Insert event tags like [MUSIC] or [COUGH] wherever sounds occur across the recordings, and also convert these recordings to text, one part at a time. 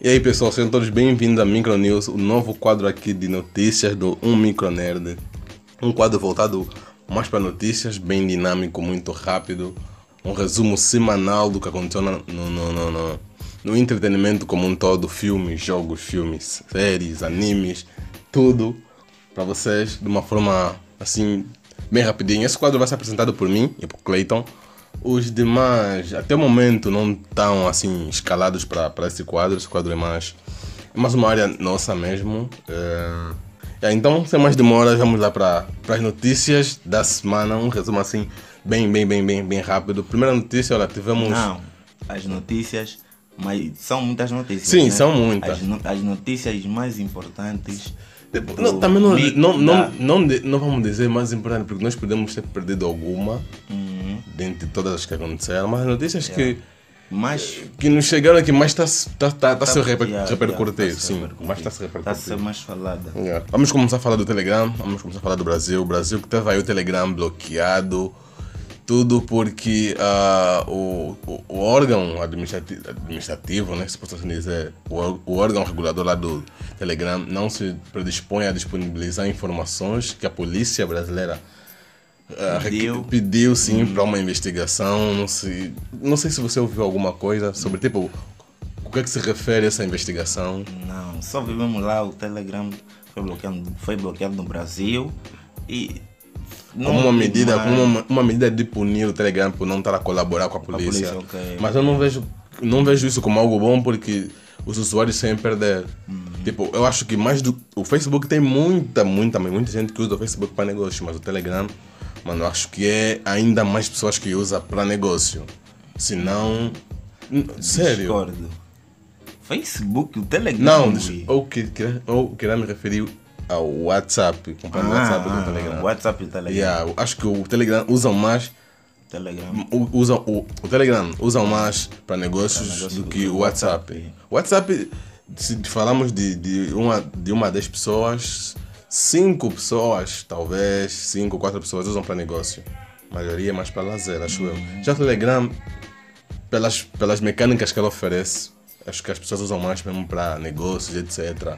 E aí pessoal, sejam todos bem-vindos a Micro News, o novo quadro aqui de notícias do Um Micro Nerd. Um quadro voltado mais para notícias, bem dinâmico, muito rápido. Um resumo semanal do que aconteceu no, no, no, no, no entretenimento como um todo: filmes, jogos, filmes, séries, animes, tudo para vocês de uma forma assim, bem rapidinho. Esse quadro vai ser apresentado por mim e por Clayton. Os demais, até o momento, não estão assim escalados para esse quadro. Esse quadro é mais, é mais uma área nossa mesmo. É... Então, sem mais demora, vamos lá para as notícias da semana. Um resumo assim, bem, bem, bem, bem, bem rápido. Primeira notícia, olha, tivemos. Não, as notícias, mas são muitas notícias. Sim, né? são muitas. As, no- as notícias mais importantes. Tipo, Não, também não, não, não, não, vamos dizer mais importante, porque nós podemos ter perdido alguma Uhum. dentre todas as que aconteceram, mas as notícias que, Mas que nos chegaram aqui mais está tá, tá, tá, se reper, yeah, repercutir, yeah, tá se sim, repercutir. mais está se está a repercutir. ser mais falada. Yeah. Vamos começar a falar do Telegram, vamos começar a falar do Brasil. O Brasil que teve aí o Telegram bloqueado, tudo porque ah, o, o, o órgão administrativo, administrativo né, se posso assim dizer, o, o órgão regulador lá do Telegram não se predispõe a disponibilizar informações que a polícia brasileira Pediu. pediu sim para uma investigação. Não sei, não sei se você ouviu alguma coisa sobre tipo o que é que se refere a essa investigação. Não, só vivemos lá, o Telegram foi bloqueado, foi bloqueado no Brasil e. como uma medida, mais- como uma, uma medida de punir o Telegram por não estar a colaborar com a polícia. polícia, ok. Mas eu não vejo, não vejo isso como algo bom porque os usuários sem perder. Uhum. Tipo, eu acho que mais do. O Facebook tem muita, muita, muita gente que usa o Facebook para negócio, mas o Telegram, mano, acho que é ainda mais pessoas que usam para negócio. Se não. Sério? Discordo. Facebook, o Telegram. Não, ou, que, que- ou queria me referir ao WhatsApp, comparando o Ah, WhatsApp com o Telegram. WhatsApp e o Telegram. Yeah, acho que o Telegram usam mais Telegram. usam o, o Telegram usam mais para negócios negócio do que o o WhatsApp. WhatsApp. O WhatsApp, se falamos de, de uma de uma das pessoas, cinco pessoas, talvez cinco, quatro pessoas usam para negócio. A maioria é mais para lazer, acho eu. Já o Telegram, pelas pelas mecânicas que ela oferece, acho que as pessoas usam mais mesmo para negócios, etc.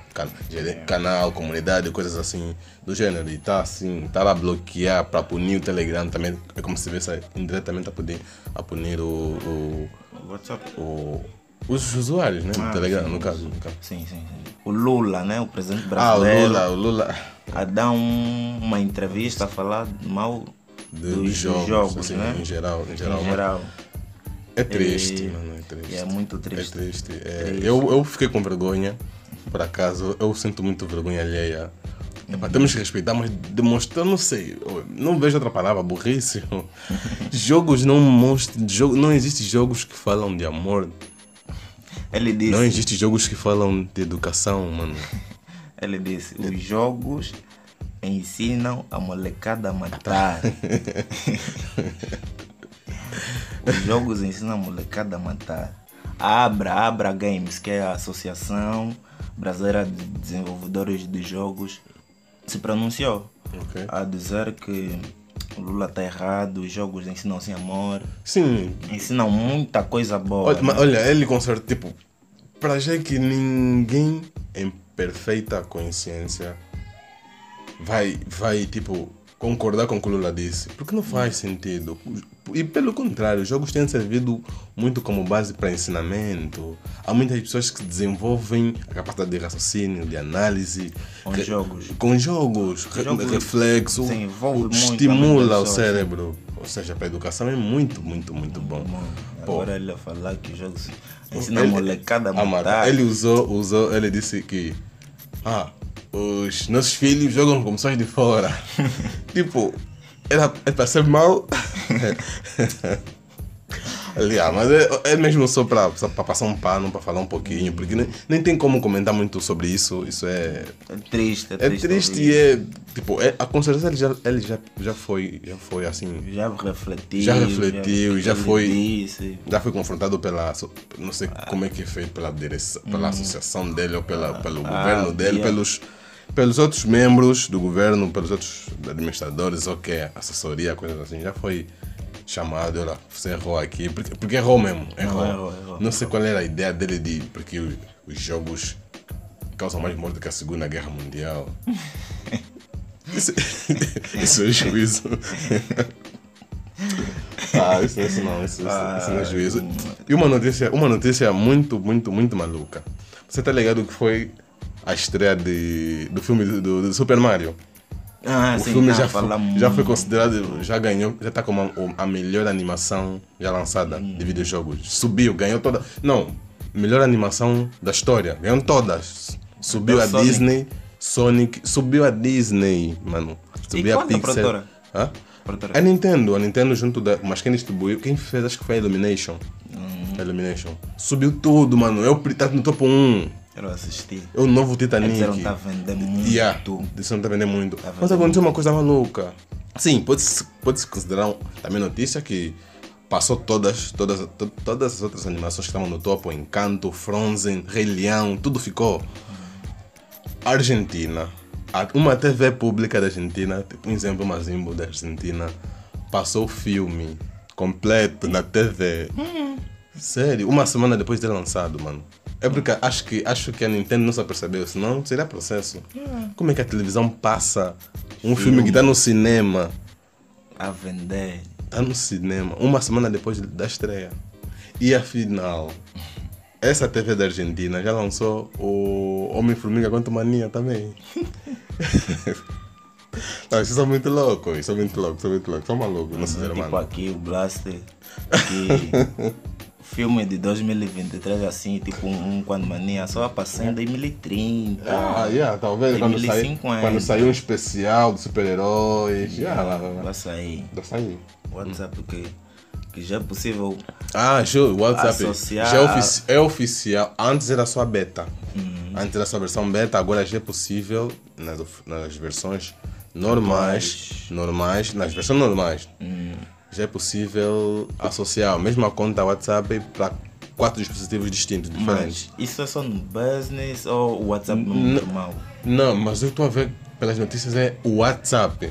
Canal, comunidade, coisas assim do gênero. E tá assim, tá lá a bloquear para punir o Telegram também. É como se estivesse indiretamente a punir, a punir o, o, WhatsApp. o- os usuários, né? Ah, Telegram, sim. no caso. No caso. Sim, sim, sim. O Lula, né? O presidente Ah, o brasileiro. Lula, o Lula A dar um- uma entrevista a falar mal dos, dos jogos, jogos, assim, né? em geral. Em geral, Em geral. É triste, E- mano, é triste. e é muito triste. É triste. É, Triste. Eu, eu fiquei com vergonha, por acaso. Eu sinto muito vergonha alheia. Epá, temos que respeitar, mas demonstrar, não sei, não vejo outra palavra, burrice. [LAUGHS] jogos não mostram, jogo, não existem jogos que falam de amor, Ele disse, não existem jogos que falam de educação, mano. [LAUGHS] ele disse, os jogos ensinam a molecada a matar. [LAUGHS] os jogos ensinam a molecada a matar. A Abra, Abra Games, que é a Associação Brasileira de Desenvolvedores de Jogos, se pronunciou Ok. a dizer que o Lula está errado, os jogos ensinam sem amor, Sim, ensinam muita coisa boa. olha, né? mas olha, ele com certeza, tipo, para já que ninguém em perfeita consciência vai, vai tipo, concordar com o que o Lula disse, porque não faz sentido. E pelo contrário, os jogos têm servido muito como base para ensinamento. Há muitas pessoas que desenvolvem a capacidade de raciocínio, de análise. Com jogos. Com jogos, Jogos reflexo, desenvolve estimula o cérebro. Ou seja, para a educação é muito, muito, muito bom. Pô. agora ele a falar que os jogos ensinam Ele- molecada a matar. Ele usou, usou, ele disse que ah, os nossos filhos jogam com pessoas de fora. [LAUGHS] tipo, era, é para ser mal. [LAUGHS] Aliás, mas é, é mesmo só para passar um pano, para falar um pouquinho, porque nem, nem tem como comentar muito sobre isso. Isso é. É triste, é É triste. triste ouvir e é. Tipo, é, a com certeza ele já, ele já, já foi. Já foi assim. Já refletiu. Já refletiu, já ele foi- Disse. já foi confrontado pela não sei como é que é feito pela direção pela associação dele ou pela, pelo ah, governo dele yeah. pelos pelos outros membros do governo pelos outros administradores ou que é assessoria coisas assim já foi chamado, olha, você errou aqui, porque, porque errou mesmo, errou. errou, errou, Não sei qual era a ideia dele de, porque os jogos causam mais morte que a Segunda Guerra Mundial. [LAUGHS] Isso, [LAUGHS] isso é juízo. ah, isso, isso não, isso, isso, isso não é juízo. E uma notícia, uma notícia muito, muito, muito maluca. Você tá ligado que foi a estreia de, do filme do, do- Super Mario? Ah, O sim, filme já foi, já foi considerado, já ganhou, já tá como a, a melhor animação já lançada Hum. de videojogos. Subiu, ganhou toda. Não, melhor animação da história. Ganhou todas. Subiu Da a Sonic. Disney, Sonic, subiu a Disney, mano. Subiu a a Pixar. produtora? Hã? Produtora. A Nintendo, a Nintendo junto da. Mas quem distribuiu, quem fez acho que foi a Illumination. Hum. A Illumination. Subiu tudo, mano. Eu tá no topo 1. Quero assistir. É o novo Titanic. disseram que tá vendendo muito. Yeah, isso não tá vendendo muito. Tá Mas vendendo aconteceu uma coisa maluca. Sim, pode-se pode considerar um- também notícia que passou todas, todas, to- todas as outras animações que estavam no topo, Encanto, Frozen, Rei Leão, tudo ficou. Argentina. Uma TV pública da Argentina, tipo, um exemplo Mazimbo da Argentina, passou o filme completo na TV. Sério, uma semana depois de ter lançado, mano. É porque acho que, acho que a Nintendo não se apercebeu, senão seria processo. Como é que a televisão passa um filme que tá no cinema? A vender. Tá no cinema, uma semana depois da estreia. E afinal, essa TV da Argentina já lançou o Homem-Formiga Quanto Mania também. [LAUGHS] Não, isso é muito louco, isso é muito louco, isso é muito louco, são malucos, não se tipo mano. aqui o Blaster. [LAUGHS] Aqui. Filme de 2023 assim, tipo um, um quando mania só passou em 2030. Ah, yeah, talvez Tem quando 1050. quando sair um especial de super-heróis. Yeah, lá, lá, lá. Vai sair. Vai sair. WhatsApp que, que já é possível. Ah, show, WhatsApp. Associar- Já é, ofici- é oficial. Antes era só beta. Uhum. Antes era só a versão beta, agora já é possível nas, nas versões normais, normais, nas versões normais. Hum. Já é possível associar a mesma conta WhatsApp para quatro dispositivos distintos, diferentes. Mas isso é só no business ou o WhatsApp mesmo normal? Não, mas eu estou a ver pelas notícias é o WhatsApp.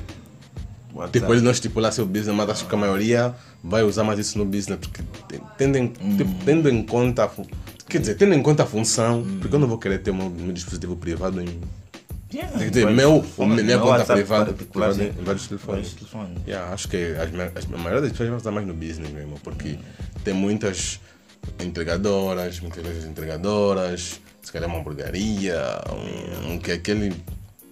WhatsApp. Tipo, ele não estipular seu business, mas acho que a maioria vai usar mais isso no business, porque te- tendo em, tipo, tendo em conta, quer dizer, tendo em conta a função, porque eu não vou querer ter o meu, meu dispositivo privado em, Yeah, quer dizer, vai- meu, vai- minha meu conta WhatsApp privada, particular, privada em vários telefones. Vários telefones. Yeah, acho que as, as, a maioria das pessoas vai usar mais no business mesmo, porque tem muitas entregadoras, muitas vezes entregadoras, se calhar uma hamburgueria, um, um que aquele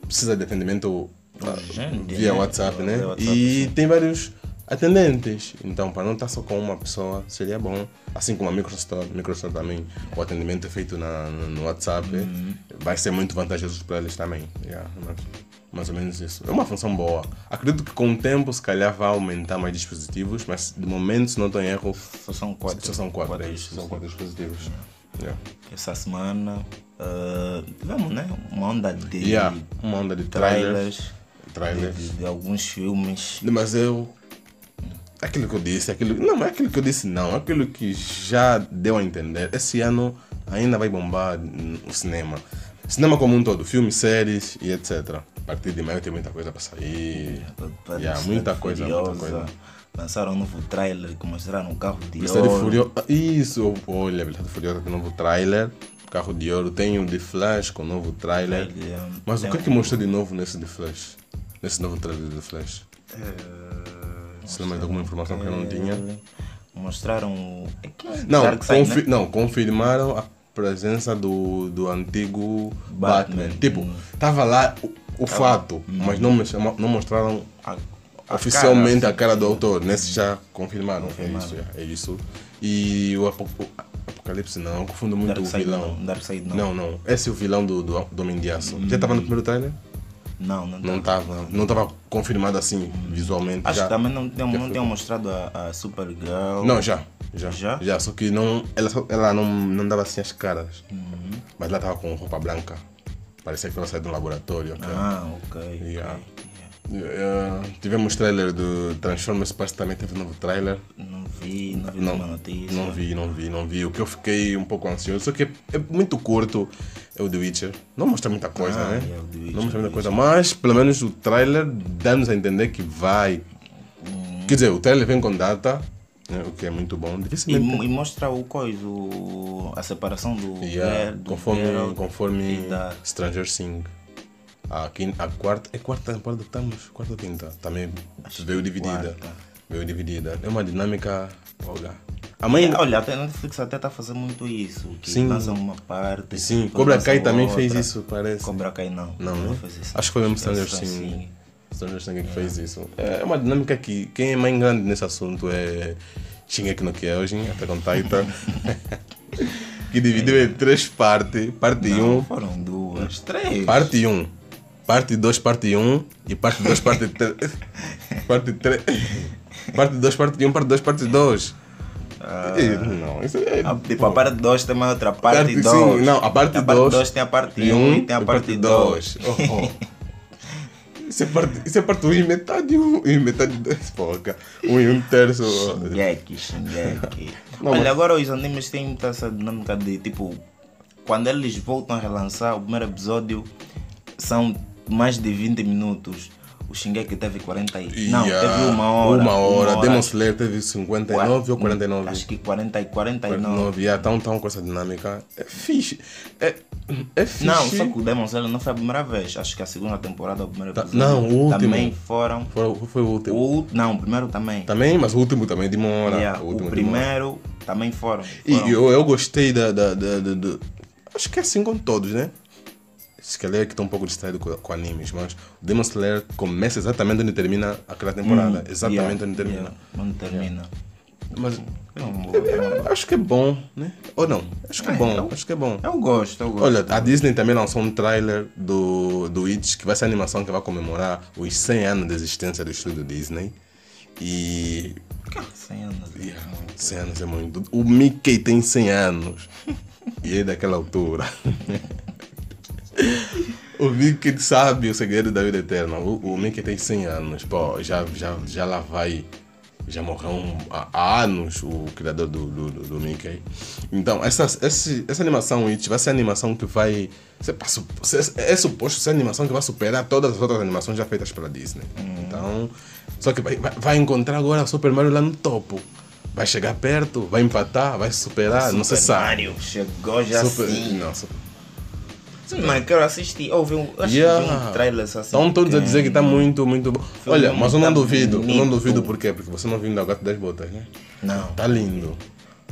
precisa de atendimento ah, Urgente, via né? WhatsApp, né? WhatsApp, e sim. tem vários atendentes. Então, para não estar só com uma pessoa, seria bom. Assim como a Microsoft, Microsoft também, o atendimento é feito na, no WhatsApp, Uhum. vai ser muito vantajoso para eles também. Yeah, mas- mais ou menos isso. É uma função boa. Acredito que com o tempo, se calhar, vai aumentar mais dispositivos, mas de momento, se não estou em erro, Só são quatro. só são quatro. é isso, são quatro dispositivos. Yeah. Essa semana ah, tivemos né, uma onda de Yeah, uma onda de trailers. trailers trailers. de, de alguns filmes. Mas eu. Aquilo que eu disse, aquilo. Não, é aquilo que eu disse, não. Aquilo que já deu a entender. Esse ano ainda vai bombar o cinema. Cinema como um todo, filmes, séries e etc. A partir de maio tem muita coisa para sair. Para Yeah, muita coisa, muita coisa. Lançaram um novo trailer que mostraram um carro de ouro. Furiosa. Isso, olha, Velocidade Furiosa tem novo trailer. Carro de Ouro tem o de Flash com novo trailer. Mas o que é que um- mostrou de novo nesse de Flash? Nesse novo trailer de Flash? Eh, Se lembra de alguma informação que eu não tinha? Mostraram o. é é Não, Darkseid, confi- né? não, confirmaram a presença do, do antigo Batman. Batman. Tipo, Hum. tava lá o, o fato, mas não, não mostraram A- a oficialmente cara, a cara do autor. Nesse já confirmaram. É isso, é, é isso. E o, Apo- o Apocalipse não, eu confundo muito Darkseid o vilão. não, Darkseid não. Não, não. Esse é o vilão do, do, do Homem de Aço. Já estava no primeiro trailer? Não, não, Não estava. Não estava confirmado assim, visualmente. Acho já. que também não, não tinham mostrado a, a Supergirl. Não, já. Já? Já? Já, só que não, ela, ela não, não dava assim as caras. Mas ela tava com roupa branca. Parecia que ela saiu de um laboratório. Ah, ok. Yeah. Eh, tivemos trailer do Transformers, parece também teve um novo trailer. Não vi, não vi Não, nenhuma notícia. não vi, não vi, não vi. O que eu fiquei um pouco ansioso, só que é, é muito curto, é o The Witcher. Não mostra muita coisa, Ah, né? é, Witcher, não mostra muita coisa, mas pelo menos o trailer dá-nos a entender que vai Quer dizer, o trailer vem com data, né, o que é muito bom. E, Dificilmente. e mostra o coisa, a separação do, Yeah, do conforme, Geralt conforme da- Stranger Things. A, quin- a quarta. É quarta temporada que estamos? Quarta ou quinta? Também veio dividida. quarta. Veio dividida. É uma dinâmica. Olha. A mãe. Olha, até a Netflix até está fazer muito isso. Que Sim. lança uma parte. Sim, Cobra Kai também outra. fez isso, parece. Cobra Kai não. Não, né? fez isso. Acho que foi mesmo Stranger Things. assim. Stranger Things que fez isso. É uma dinâmica que quem é mais grande nesse assunto é Shingeki no Kyojin, até com Titan. [LAUGHS] que dividiu em três partes. Parte 1, Não, foram duas, três. parte 1, parte 2, parte 1 e parte 2, parte 3. parte 3. Parte 2, parte 1, parte 2, parte 2. Não, isso é. Ah, Tipo, a parte 2 tem uma outra parte Parte- 2. sim, não, a parte dois- dois tem a parte E 1 um e tem a parte 2. Oh, oh. [LAUGHS] Isso é parte, isso é parte 1 e metade 1 e metade 2. Porra, 1 e um terço. Shingeki, Shingeki. Não, Olha, mas- agora os animes têm muita essa dinâmica de tipo, quando eles voltam a relançar o primeiro episódio, são mais de 20 minutos. O Shingeki teve 40 e... Não, Yeah, teve uma hora. Uma hora. uma Demon Slayer teve 59 ou 49? Acho que 40 e 49. 49. Yeah, tão, tão com essa dinâmica. É fixe. É, é fixe. Não, só que o Demon Slayer não foi a primeira vez. Acho que a segunda temporada, o primeiro Tá- episódio. não, o último. Também foram. Foi, foi o último. O, não, o primeiro também. Também, mas o último também demora. Yeah, o o último demora. primeiro também foram. E foram. eu, eu gostei da, da, da, da- da- Acho que é assim com todos, né? Se calhar é que estou um pouco distraído com, com animes, mas o Demon Slayer começa exatamente onde termina aquela temporada. exatamente Yeah, onde termina. yeah, onde termina. Mas Não, eu acho que é bom, né? Ou não? Acho que é bom, acho que é bom. Eu gosto, eu gosto. Olha, a Disney também lançou um trailer do, do It, que vai ser a animação que vai comemorar os 100 anos de existência do estúdio Disney. E. 100 anos. Yeah, 100 anos é muito. O Mickey tem 100 anos. E é daquela altura. [LAUGHS] [LAUGHS] o Mickey sabe o segredo da vida eterna. O, o Mickey tem 100 anos. Pô, já, já, já lá vai. Já morreu há, anos o criador do, do, do- Mickey. Então, essa, esse, essa animação It vai ser a animação que vai. ser- É suposto ser a animação que vai superar todas as outras animações já feitas pela Disney. Então. Só que vai, vai, vai encontrar agora o Super Mario lá no topo. Vai chegar perto, vai empatar, vai superar, não se Super sabe. Mario chegou já Super, assim. não, super, Mas quero assistir. Houve um, acho que Yeah. vi um trailer assim. Estão todos a dizer que está muito, muito bom. Filme Olha, mas eu não tá duvido. Eu não bonito. duvido por quê? Porque você não viu ainda o Gato das Botas, né? Não. Tá lindo.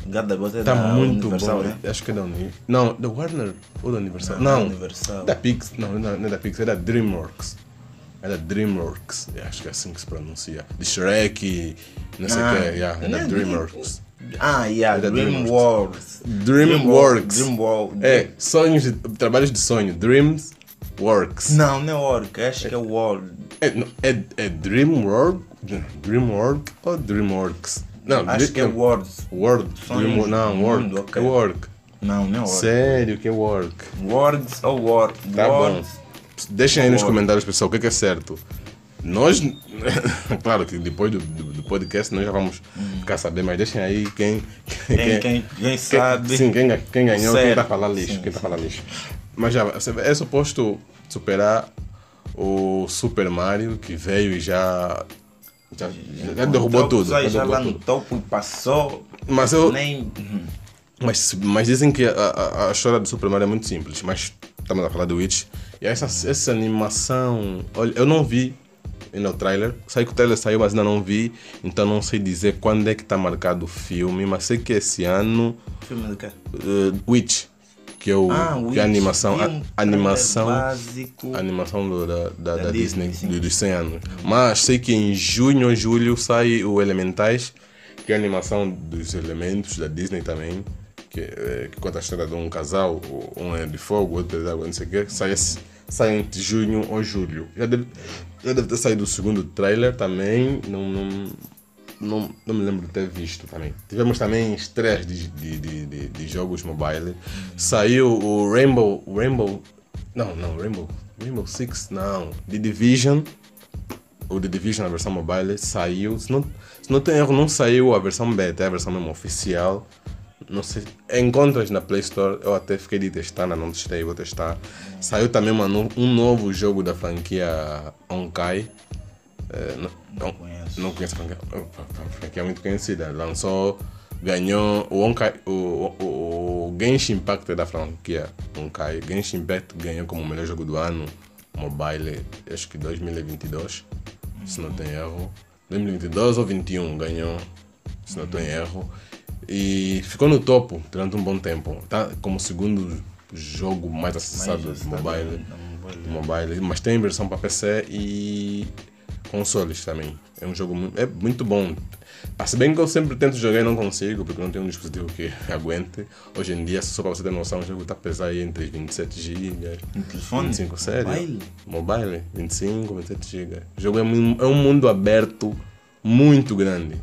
Gato da Bota é Tá da muito Universal, bom. né? Acho que é da Uni... Não, da Warner ou da Universal? Não, Não, Universal. Da Pix. Não, não é da Pix, é da DreamWorks. É da DreamWorks. Acho que é assim que se pronuncia. De Shrek, não sei o Ah, que. Yeah, é da é DreamWorks. Ah, yeah, É da DreamWorks. DreamWorks. DreamWorks. É, sonhos, de, trabalhos de sonho. Dreams Works. Não, não é Work, acho que é World. É, é, é Dreamwork? Dreamwork ou Dreamworks? Não, Acho que é Words. Word. Sonhos Dream, não, work. mundo, ok. É work. Não, não é Work. Sério que é work. Words ou World? Tá Words. bom. Deixem aí nos Work. comentários, pessoal, o que é, que é certo. Nós, [LAUGHS] claro que depois do, do podcast nós já vamos ficar sabendo, mas deixem aí quem. Quem, quem, quem sabe. Sim, quem, quem ganhou, quem está a falar lixo. Sim, quem tá a falar lixo. Mas já é suposto superar o Super Mario que veio e já. Já, já derrubou tudo. Já, Já lá no topo passou. Mas eu. Nem. Uhum. Mas, mas dizem que a, a, a história do Super Mario é muito simples, mas estamos a falar do Witch. E essa, essa animação. Olha, eu não vi ainda o trailer. Sei que o trailer saiu, mas ainda não vi. Então não sei dizer quando é que está marcado o filme, mas sei que esse ano. Filme do quê? Uh, Witch, que é, o, Ah, que é a animação. A, animação. A animação do- da, da, Da da Disney, Disney, dos 100 anos. Mas sei que em junho ou julho sai o Elementais, que é a animação dos elementos da Disney também, que, é, que conta a história de um casal, um é de fogo, outro é de água, não sei o quê. Sai, esse- sai entre junho ou julho. Já deve, já deve ter saído o segundo trailer também, não, não, não, não me lembro de ter visto também. Tivemos também estreias de, de, de, de, de jogos mobile. Saiu o Rainbow. Rainbow. Não, não, Rainbow. Rainbow Six, não. The Division. O The Division, a versão mobile, saiu. Se não, se não tem erro, não saiu a versão beta, é a versão mesmo oficial. Não sei. Encontras na Play Store. Eu até fiquei de testar, ainda não testei, vou testar. Saiu também uma um novo jogo da franquia Onkai. É, no- Não conheço. Não conheço a franquia. A franquia é muito conhecida. Lançou, ganhou. O, Honkai, o, o, o, o Genshin Impact da franquia Honkai. Genshin Impact ganhou como melhor jogo do ano. Mobile, acho que 2022, se não tem erro. 2022 ou 21 ganhou, se não tem erro. E ficou no topo durante um bom tempo. Tá como o segundo jogo mais acessado Mas do mobile no mobile. mas tem versão para PC e consoles também. É um jogo é muito bom. Ah, Se bem que eu sempre tento jogar e não consigo, porque não tenho um dispositivo que [LAUGHS] aguente. Hoje em dia, só para você ter noção, o jogo está a pesar aí entre 27 GB, No telefone? 25, sério? Mobile? Mobile, 25, 27 GB. O jogo é, mu- é um mundo aberto muito grande.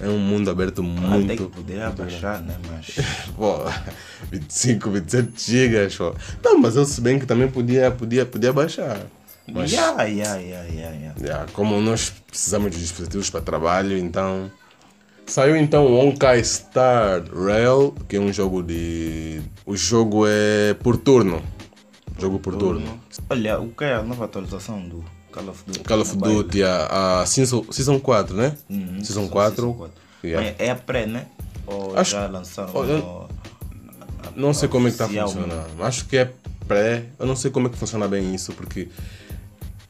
É um mundo aberto Até muito. que poderia baixar, né? Mas. [LAUGHS] Pô, 25, 27 GB, pô. Não, mas eu se bem que também podia, podia, podia baixar. Mas, Yeah, yeah, yeah, yeah, yeah. yeah, como nós precisamos de dispositivos para trabalho, então. Saiu então o Honkai Star Rail, que é um jogo de. O jogo é por turno. Jogo por turno. Olha, o que é a nova atualização do Call of Duty? Call of? Duty, a, a season, season 4, né? Uhum, season só 4. Season 4. Yeah. É a pré, né? Ou Acho- já lançaram Olha, no- Não sei como é que está funcionando. Acho que é pré. Eu não sei como é que funciona bem isso, porque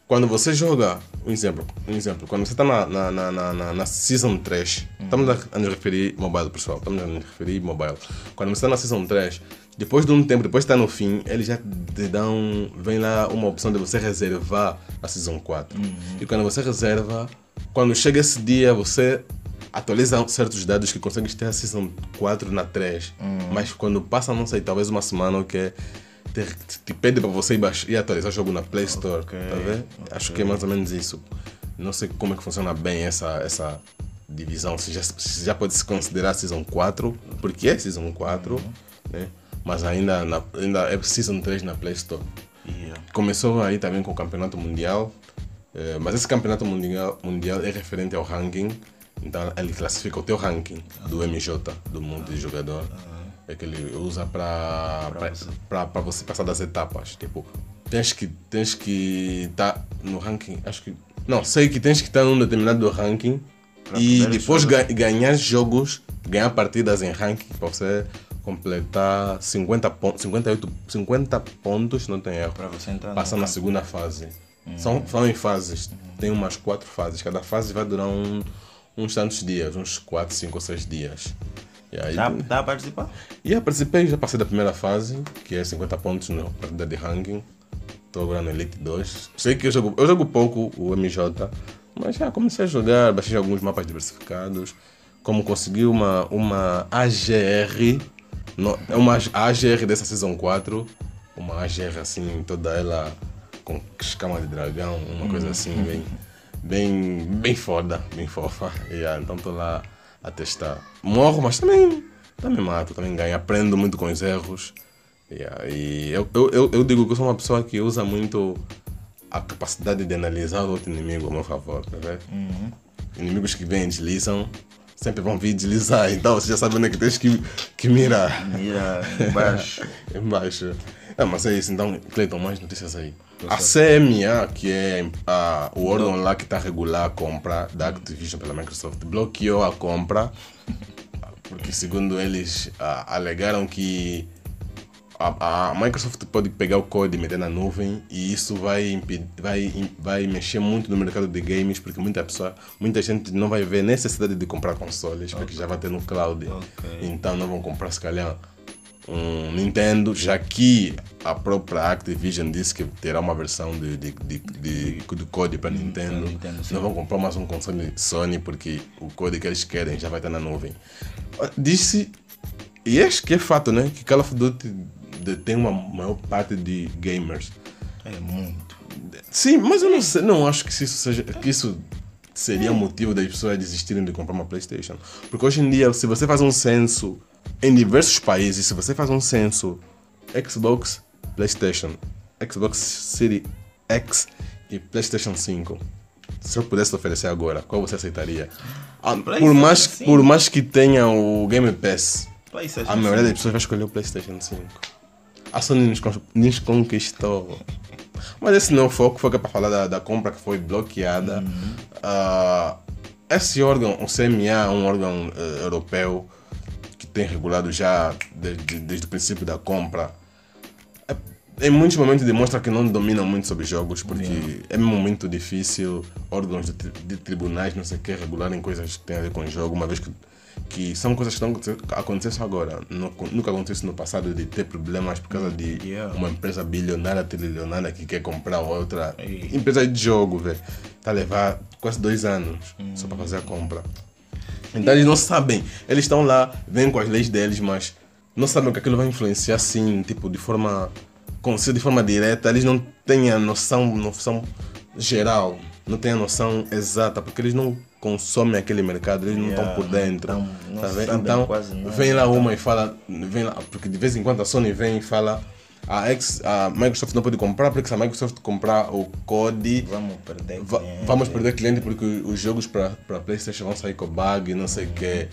quando você joga, um exemplo, um exemplo quando você está na, na, na, na, na- Season 3, estamos a, a nos referir mobile, pessoal, estamos a nos referir mobile. Quando você está na Season 3, depois de um tempo, depois de estar no fim, eles já te dão, vem lá uma opção de você reservar a Season 4. E quando você reserva, quando chega esse dia, você atualiza certos dados que consegues ter a Season 4 na 3. Mas quando passa, não sei, talvez uma semana ou que é, te, te pede para você ir, baixar, ir atualizar o jogo na Play Store. Ok, Tá vendo? Acho que é mais ou menos isso. Não sei como é que funciona bem essa, essa divisão. Se já, se já pode se considerar Season 4, porque é Season 4, né? Mas ainda, na, ainda é Season 3 na Play Store. Yeah. Começou aí também com o campeonato mundial, eh, mas esse campeonato mundial, mundial é referente ao ranking, então ele classifica o teu ranking do MJ, do mundo de jogador, é que ele usa para para você passar das etapas, tipo, tens que tens que estar no ranking, acho que não, sei que tens que estar num determinado ranking e poder depois ga- ganhar jogos, ganhar partidas em ranking para você completar 50 pontos, 58, 50 pontos, não tem erro. Para você entrar Passa no na segunda fase. São, são em fases. Tem umas quatro fases. Cada fase vai durar um- uns tantos dias, uns 4, 5 ou 6 dias. E aí, Dá, dá a participar? e eu participei, já passei da primeira fase, que é 50 pontos na partida de ranking. Estou agora no Elite 2. Sei que eu jogo, eu jogo pouco o MJ, mas já comecei a jogar, baixei alguns mapas diversificados. Como consegui uma, uma AGR, no- é uma AGR dessa Season 4, uma AGR assim, toda ela com escama de dragão, uma coisa assim, bem, bem, bem foda, bem fofa. E, ah, então estou lá a testar. Morro, mas também, também mato, também ganho, aprendo muito com os erros. E, ah, e eu, eu, eu, digo que eu sou uma pessoa que usa muito a capacidade de analisar o outro inimigo a meu favor, tá vendo? Inimigos que vêm e deslizam, sempre vão vir deslizar, então você já sabe onde é que tens que, que mirar. Mira embaixo. [LAUGHS] Embaixo. É, mas é isso, então, Cleiton, mais notícias aí. A CMA, que é a- o órgão lá que está a regular a compra da Activision pela Microsoft, bloqueou a compra, porque segundo eles ah, alegaram que a, a Microsoft pode pegar o código e meter na nuvem e isso vai, impedir, vai, vai mexer muito no mercado de games porque muita pessoa, muita gente não vai ver necessidade de comprar consoles porque já vai ter no cloud. Ok. Então não vão comprar se calhar um Nintendo, já que a própria Activision disse que terá uma versão de, de, de, de, de código para Nintendo. Nintendo, sim. não vão comprar mais um console Sony porque o código que eles querem já vai estar na nuvem. Disse, e acho que é fato, né? Que Call of Duty detém uma maior parte de gamers. É muito. Sim, mas eu não sei, não acho que isso seja que isso seria motivo das pessoas desistirem de comprar uma PlayStation. Porque hoje em dia, se você faz um censo em diversos países, se você faz um censo Xbox, PlayStation, Xbox Series X e PlayStation 5, se eu pudesse oferecer agora, qual você aceitaria? Ah, por, mais, 5. por mais que tenha o Game Pass, a maioria das pessoas vai escolher o PlayStation 5. A Sony nos, con- nos conquistou. Mas esse não é o foco, foi para falar da, da compra que foi bloqueada. Uhum. Ah, esse órgão, o CMA, é um órgão eh, europeu que tem regulado já desde, desde o princípio da compra. É- Em muitos momentos demonstra que não dominam muito sobre jogos, porque é mesmo muito difícil órgãos de, de tribunais, não sei o que, regularem coisas que têm a ver com jogo, uma vez que, que são coisas que estão aconte- acontecem agora. Nu- Nunca aconteceu no passado de ter problemas por causa de Yeah. uma empresa bilionária, trilionária que quer comprar outra empresa de jogo, velho. Tá a levar quase dois anos só para fazer a compra. Então eles não sabem. Eles estão lá, vêm com as leis deles, mas não sabem que aquilo vai influenciar assim, tipo, de forma. de forma direta, eles não têm a noção, noção geral, não têm a noção exata, porque eles não consomem aquele mercado, eles não estão Yeah, por dentro. não- não tá sabem então, vem lá uma e fala, vem lá, porque de vez em quando a Sony vem e fala. A, ex, a Microsoft não pode comprar porque se a Microsoft comprar o code Vamos perder. Va- cliente. vamos perder cliente porque os jogos para PlayStation vão sair com bug e não sei o quê.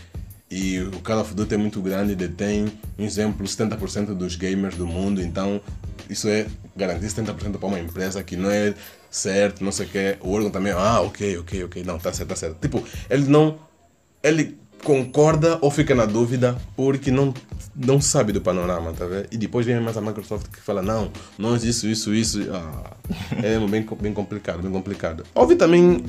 E o Call of Duty é muito grande, detém, um exemplo, 70% dos gamers do mundo. Então, isso é garantir 70% para uma empresa que não é certo, não sei o quê. O órgão também, ah, ok, ok, ok, não, tá certo, tá certo. Tipo, ele não. Ele concorda ou fica na dúvida porque não, não sabe do panorama, tá vendo? E depois vem mais a Microsoft que fala, não, nós isso, isso, isso. Ah, é bem, bem complicado, bem complicado. Houve também,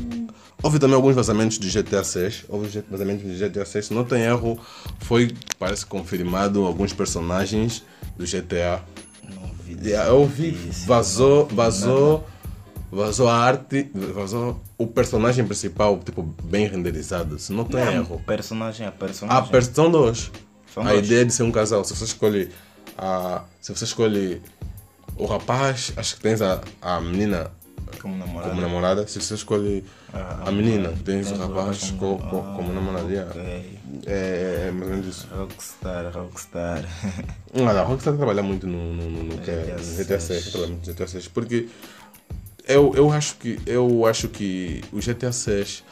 houve também alguns vazamentos de GTA 6. Houve vazamentos de GTA 6, se não tem erro, foi, parece confirmado alguns personagens do GTA. Não vi Eu vi, vazou, vazou, vazou a arte, vazou o personagem principal, tipo, bem renderizado, se não tem Não, erro. personagem a A personagem. versão 2. São A dois. ideia de ser um casal. Se você escolhe a. Se você escolhe o rapaz, acho que tens a, a menina Como namorada. como namorada. Se você escolhe Ah, a menina, tens tens o rapaz rapaz co, como- co- ah, como namorada. yeah. ok. É, é, é mais ou menos isso. Rockstar, Rockstar. Olha, a Rockstar trabalha muito no, no, no, no, é- no GTA 6. trabalha muito no GTA 6 porque eu, eu acho que eu acho que o GTA 6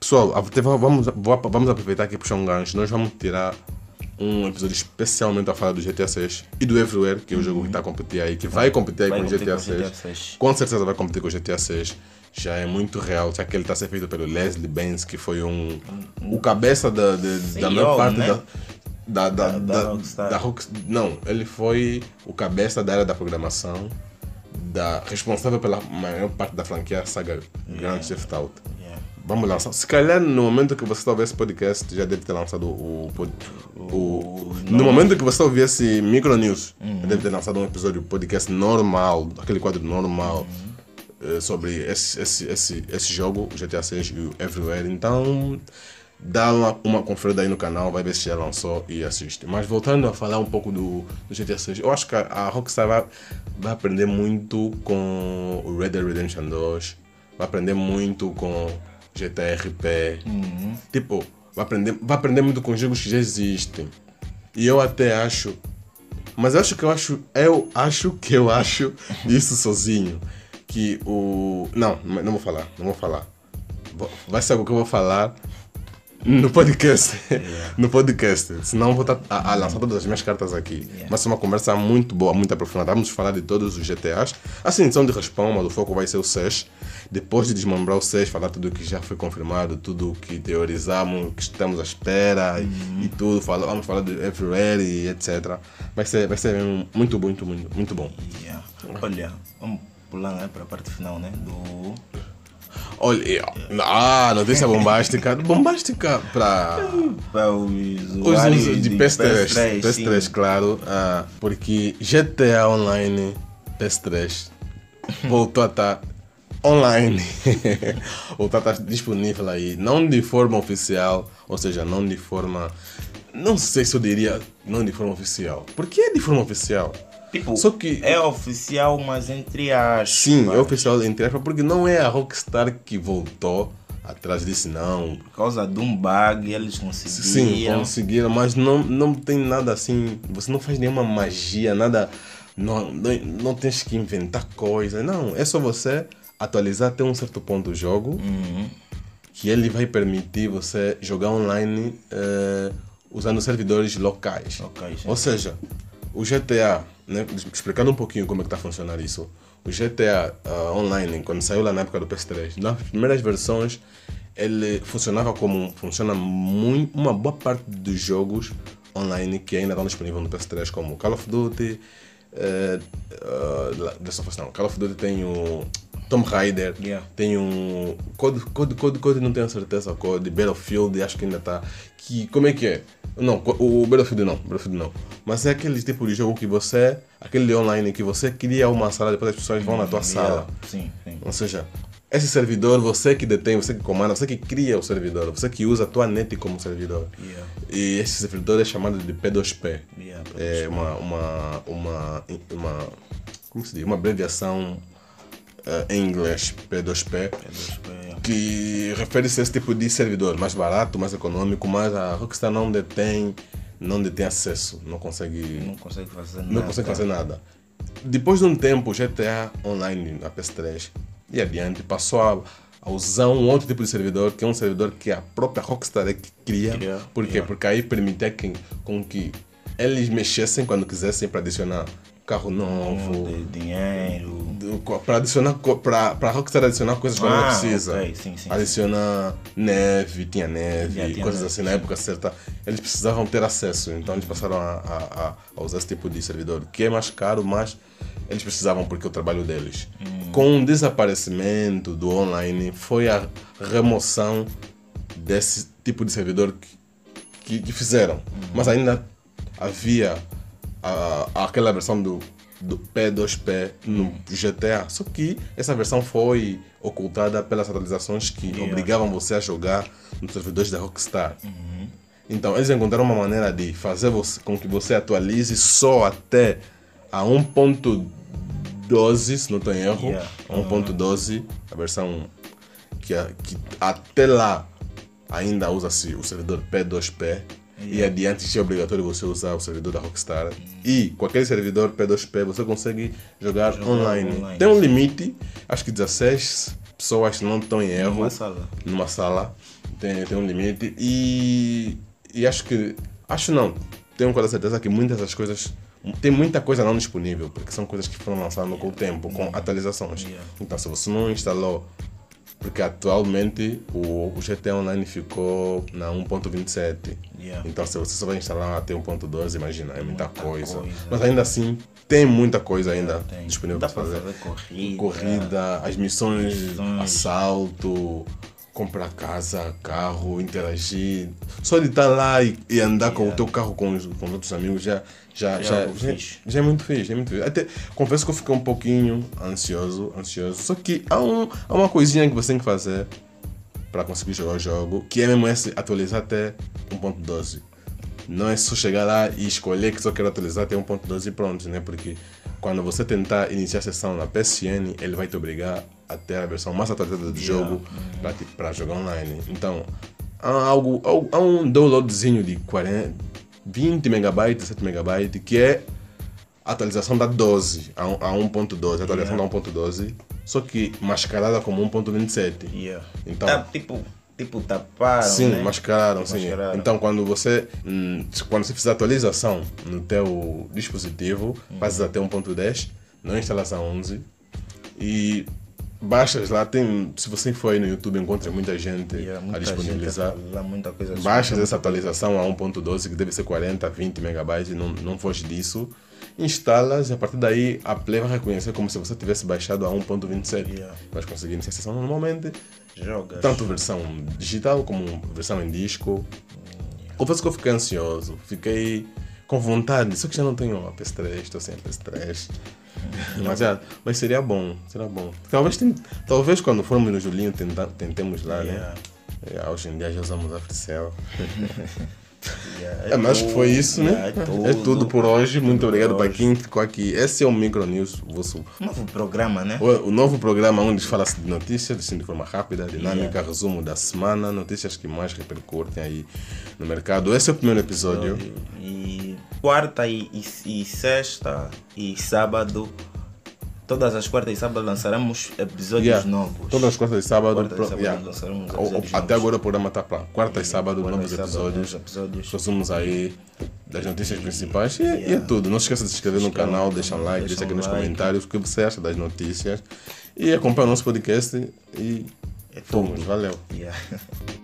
pessoal vamos vamos aproveitar aqui puxar um gancho nós vamos tirar um episódio especialmente a falar do GTA 6 e do Everywhere que é o jogo que está a competir aí que vai competir aí Vai com o competir GTA com o GTA 6 6. com certeza vai competir com o GTA 6 já é muito real já que ele está ser feito pelo Leslie Benz que foi um o cabeça da, de- da CEO, maior parte né? da da, da, Da- da, da Rockstar. da Rock- Não, ele foi o cabeça da área da programação, da, responsável pela maior parte da franquia saga Grand Theft Auto. Yeah. Vamos lançar. Se calhar no momento que você está ouvindo esse podcast, já deve ter lançado o. pod- o, no momento que você está ouvindo esse Micro News, já deve ter lançado um episódio podcast normal, aquele quadro normal, eh, sobre esse, esse, esse, esse jogo, o GTA 6 e o Everywhere. Então, dá uma, uma conferida aí no canal, vai ver se já lançou e assiste. Mas voltando a falar um pouco do, do GTA 6, eu acho que a, a Rockstar vai, vai aprender muito com o Red Dead Redemption 2, vai aprender muito com GTRP. Tipo, vai aprender, vai aprender muito com jogos que já existem. E eu até acho. Mas eu acho que eu acho. Eu acho que eu acho isso sozinho. Que o. Não, não vou falar, não vou falar. Vai ser algo que eu vou falar no podcast. no podcast. Senão vou estar a, a lançar todas as minhas cartas aqui. Mas é uma conversa muito boa, muito aprofundada. Vamos falar de todos os GTAs. Assim, são de resposta, mas o foco vai ser o 6. Depois de desmembrar o 6, falar tudo o que já foi confirmado, tudo o que teorizamos, que estamos à espera e, e tudo. Fala, vamos falar do Everywhere e etc. Vai ser, vai ser muito bom, muito, muito, muito bom. Yeah. Olha, vamos pular né, para a parte final né, do. Olha, ah, notícia bombástica. Bombástica para os usos de PS3. PS3, PS3, sim. claro. ah, porque GTA Online PS3 voltou a estar online. [LAUGHS] voltou a estar disponível aí. Não de forma oficial, ou seja, não de forma. Não sei se eu diria não de forma oficial. Porque é de forma oficial. Tipo, Só que- é oficial, mas entre aspas. Sim, é oficial entre aspas, porque não é a Rockstar que voltou atrás disso, não. Por causa de um bug, eles Sim, conseguiram. conseguiram, mas não, não tem nada assim. Você não faz nenhuma magia, nada. Não, não, não tens que inventar coisa. Não, é só você atualizar até um certo ponto o jogo Uhum. que ele vai permitir você jogar online eh, usando servidores locais. Locais. Ou seja, o GTA, né, explicando um pouquinho como é que está a funcionar isso. o GTA ah, Online, quando saiu lá na época do PS3, nas primeiras versões, ele funcionava como funciona muito, uma boa parte dos jogos online que ainda estão disponíveis no PS3, como Call of Duty, uh, uh, não, Call of Duty tem o Tomb Raider, Yeah. tem um Code, Code, Code, Code, não tenho certeza, Code, Battlefield, acho que ainda está. Que, como é que é? Não, o Battlefield não, Battlefield não. Mas é aquele tipo de jogo que você, aquele online que você cria uma sala, depois as pessoas vão na tua sala. Yeah. Sim, sim. Ou seja, esse servidor, você que detém, você que comanda, você que cria o servidor, você que usa a tua net como servidor. Yeah. E esse servidor é chamado de P2P. Yeah, É uma, uma, uma, uma, como se diz? Uma abreviação eh, em inglês, P2P, É dois pé. que refere-se a esse tipo de servidor, mais barato, mais econômico, mas a Rockstar não detém, não detém acesso, não consegue Não consegue fazer nada. não consegue fazer nada. Depois de um tempo, GTA Online na PS3 e adiante passou a, a usar um outro tipo de servidor, que é um servidor que a própria Rockstar é que cria. Cria, Por quê? yeah. Porque aí permitia que, com que eles mexessem quando quisessem para adicionar carro novo, De dinheiro. para adicionar para Rockstar adicionar coisas quando ela Ah, precisa. ok, sim, sim, adicionar neve, tinha neve, Yeah, tinha coisas neve, assim na época certa. Eles precisavam ter acesso, então eles passaram a, a- a- a usar esse tipo de servidor, que é mais caro, mas eles precisavam porque é o trabalho deles. Hum. Com o desaparecimento do online, foi a remoção desse tipo de servidor que, que, que fizeram. Mas ainda havia a- aquela versão do, do P2P no GTA. Só que essa versão foi ocultada pelas atualizações que Yeah. obrigavam você a jogar nos servidores da Rockstar. Então eles encontraram uma maneira de fazer você, com que você atualize só até a 1.12, se não estou em erro. Yeah. 1.12, a versão que, que até lá ainda usa-se o servidor P2P. E adiante já é obrigatório você usar o servidor da Rockstar. E com aquele servidor P2P você consegue jogar, online. online, Tem um limite, acho que 16 pessoas não estão em erro Numa sala. numa sala, tem, tem um limite e, e acho que, acho não, tenho quase certeza que muitas das coisas, tem muita coisa não disponível, porque são coisas que foram lançadas com o tempo, com atualizações. Então se você não instalou, porque atualmente o, o GTA Online ficou na 1.27, Yeah. então se você só vai instalar até 1.12, imagina, é muita, Muita coisa. coisa. Mas ainda assim, tem muita coisa ainda disponível para fazer fazer corrida. corrida, as missões, Missões. assalto, comprar casa, carro, interagir. Só de estar lá e, e andar com o teu carro com os, com os outros amigos já, já, Já é já, fixe. já é muito fixe, é muito fixe. Até, confesso que eu fiquei um pouquinho ansioso, ansioso. Só que há, um, há uma coisinha que você tem que fazer para conseguir jogar o jogo, que é mesmo esse atualizar até 1.12. Não é só chegar lá e escolher que só quero atualizar até 1.12 e pronto, né? Porque quando você tentar iniciar a sessão na PSN, ele vai te obrigar a ter a versão mais atualizada do jogo para jogar online. Então, há, algo, há, um downloadzinho de 40, 20 megabytes, 7 megabytes, que é a atualização da 12, a, a 1.12, a atualização da 1.12, só que mascarada como 1.27. Yeah. Então- Tá, tipo, tipo taparam, Sim, né? mascararam, sim. Mascararam. Então quando você hum, quando você fizer atualização no teu dispositivo, Uhum. passas até 1.10, não instalas a 11 e baixas lá, tem, se você for aí no YouTube encontra muita gente Yeah, a muita disponibilizar. gente a muita coisa Baixas essa atualização a 1.12 que deve ser 40, 20 megabytes, e não, não foge disso. Instalas e a partir daí a Play vai reconhecer como se você tivesse baixado a 1.27. Yeah. Iniciar a sessão normalmente Jogas. tanto versão digital como versão em disco. Confesso que eu fiquei ansioso, fiquei com vontade, só que já não tenho a PS3, estou sem a PS3. Mas, já, mas seria bom, seria bom. Talvez, tem- talvez quando formos no Julinho tenta, tentemos lá, Yeah. né? É, hoje em dia já usamos a Fricel. [LAUGHS] Yeah, É, acho que foi isso, né? yeah, É tudo por hoje. Muito por obrigado para quem ficou aqui. Esse é o Micro News, o vosso Novo programa, né? O, o novo programa onde fala-se de notícias, assim, de forma rápida, dinâmica, resumo da semana, notícias que mais repercutem aí no mercado. Esse é o primeiro episódio. E quarta e, e, e sexta e sábado Todas as quartas e sábados lançaremos episódios Yeah. novos. Todas as quartas e sábado. Quartas e pro- sábado yeah. lançaremos O- o- Até novos. agora o programa está para quarta e sábado, Quarta novos e sábado, episódios. novos episódios. Aí das notícias principais. E, e é tudo. Não se esqueça de se inscrever no canal, deixa um like, deixa deixa aqui nos like. comentários o que você acha das notícias. E acompanha o nosso podcast. E É fomos. Valeu. Yeah. [LAUGHS]